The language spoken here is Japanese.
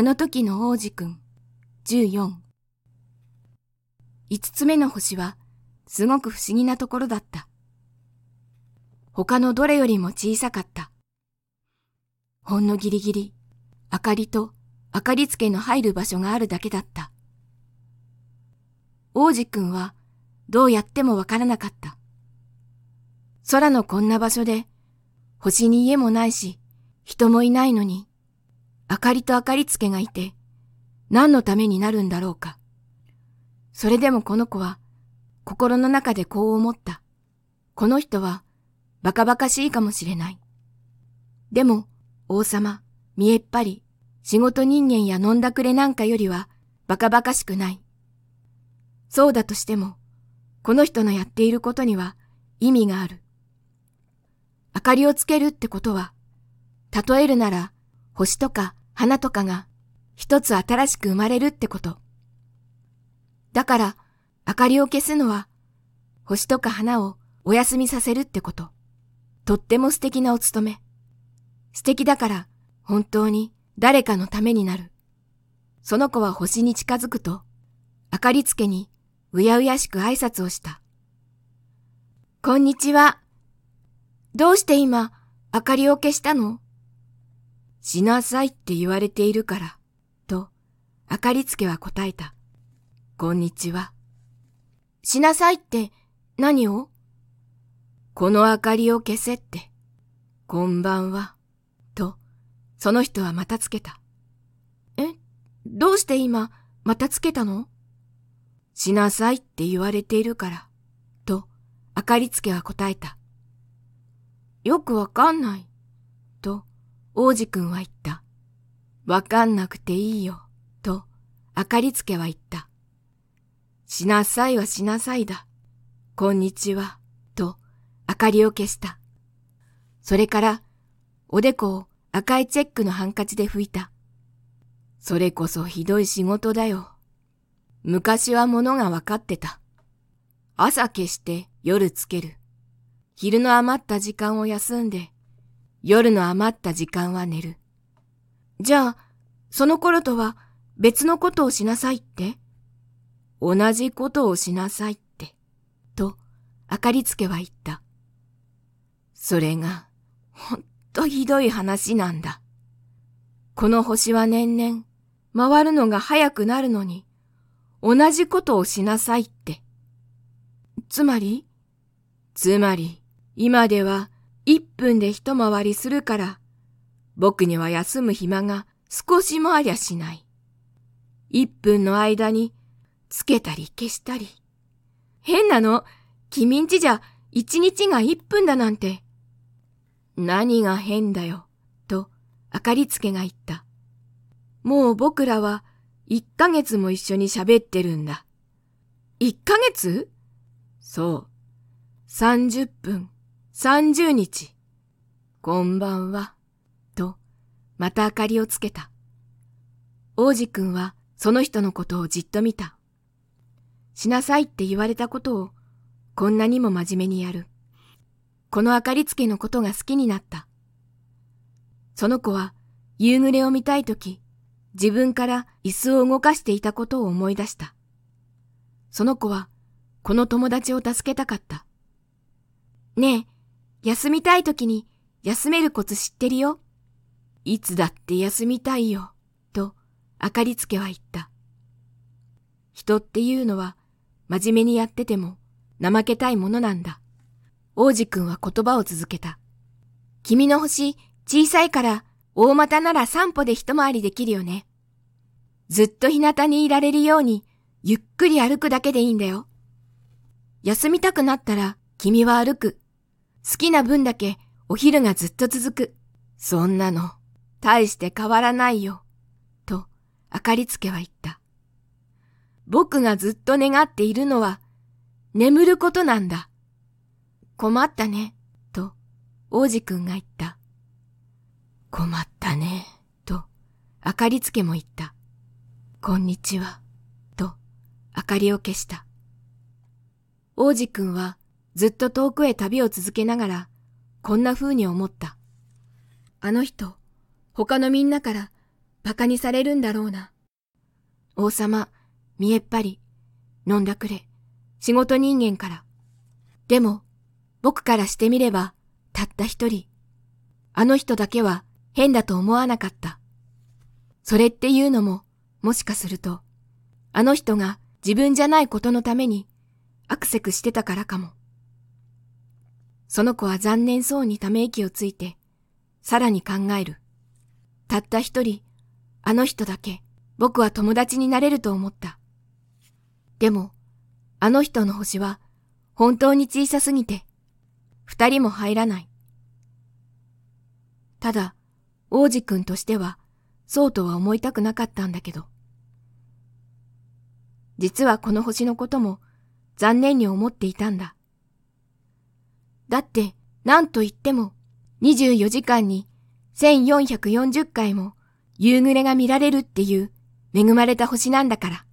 あの時の王子くん、14。五つ目の星は、すごく不思議なところだった。他のどれよりも小さかった。ほんのギリギリ、明かりと明かりつけの入る場所があるだけだった。王子くんは、どうやってもわからなかった。空のこんな場所で、星に家もないし、人もいないのに、明かりと明かりつけがいて、何のためになるんだろうか。それでもこの子は、心の中でこう思った。この人は、バカバカしいかもしれない。でも、王様、見えっぱり、仕事人間や飲んだくれなんかよりは、バカバカしくない。そうだとしても、この人のやっていることには意味がある。明かりをつけるってことは、例えるなら、星とか花とかが一つ新しく生まれるってこと。だから、明かりを消すのは、星とか花をお休みさせるってこと。とっても素敵なお務め。素敵だから、本当に誰かのためになる。その子は星に近づくと、明かりつけにうやうやしく挨拶をした。こんにちは。どうして今、明かりを消したの？しなさいって言われているから、と、あかりつけは答えた。こんにちは。しなさいって何をこの明かりを消せって。こんばんは。と、その人はまたつけた。え？どうして今、またつけたのしなさいって言われているから。と、あかりつけは答えた。よくわかんない。王子くんは言った。わかんなくていいよ、と、あかりつけは言った。しなさいはしなさいだ。こんにちは、と、明かりを消した。それから、おでこを赤いチェックのハンカチで拭いた。それこそひどい仕事だよ。昔はものがわかってた。朝消して夜つける。昼の余った時間を休んで夜の余った時間は寝る。じゃあ、その頃とは別のことをしなさいって？同じことをしなさいって、と、あかりつけは言った。それが、ほんとひどい話なんだ。この星は年々、回るのが早くなるのに、同じことをしなさいって。つまりつまり、今では一分で一回りするから、僕には休む暇が少しもありゃしない。一分の間につけたり消したり。変なの、君んちじゃ一日が一分だなんて。何が変だよ、とあかりつけが言った。もう僕らは一ヶ月も一緒に喋ってるんだ。一ヶ月？そう。三十分。三十日。こんばんは。と、また明かりをつけた。王子くんはその人のことをじっと見た。しなさいって言われたことをこんなにも真面目にやる。この明かりつけのことが好きになった。その子は夕暮れを見たいとき、自分から椅子を動かしていたことを思い出した。その子はこの友達を助けたかった。ねえ、休みたい時に休めるコツ知ってるよ。いつだって休みたいよ。と、あかりつけは言った。人っていうのは、真面目にやってても、怠けたいものなんだ。王子くんは言葉を続けた。君の星、小さいから、大股なら散歩で一回りできるよね。ずっと日向にいられるように、ゆっくり歩くだけでいいんだよ。休みたくなったら、君は歩く。好きな分だけお昼がずっと続く。そんなの、大して変わらないよ。と、あかりつけは言った。僕がずっと願っているのは、眠ることなんだ。困ったね、と、王子くんが言った。困ったね、と、あかりつけも言った。こんにちは、と、明かりを消した。王子くんはずっと遠くへ旅を続けながら、こんな風に思った。あの人、他のみんなから馬鹿にされるんだろうな。王様、見えっ張り、飲んだくれ、仕事人間から。でも、僕からしてみれば、たった一人。あの人だけは変だと思わなかった。それっていうのも、もしかすると、あの人が自分じゃないことのためにアクセクしてたからかも。その子は残念そうにため息をついて、さらに考える。たった一人、あの人だけ僕は友達になれると思った。でも、あの人の星は本当に小さすぎて、二人も入らない。ただ、王子くんとしては、そうとは思いたくなかったんだけど。実はこの星のことも残念に思っていたんだ。だって、何と言っても、24時間に1440回も夕暮れが見られるっていう恵まれた星なんだから。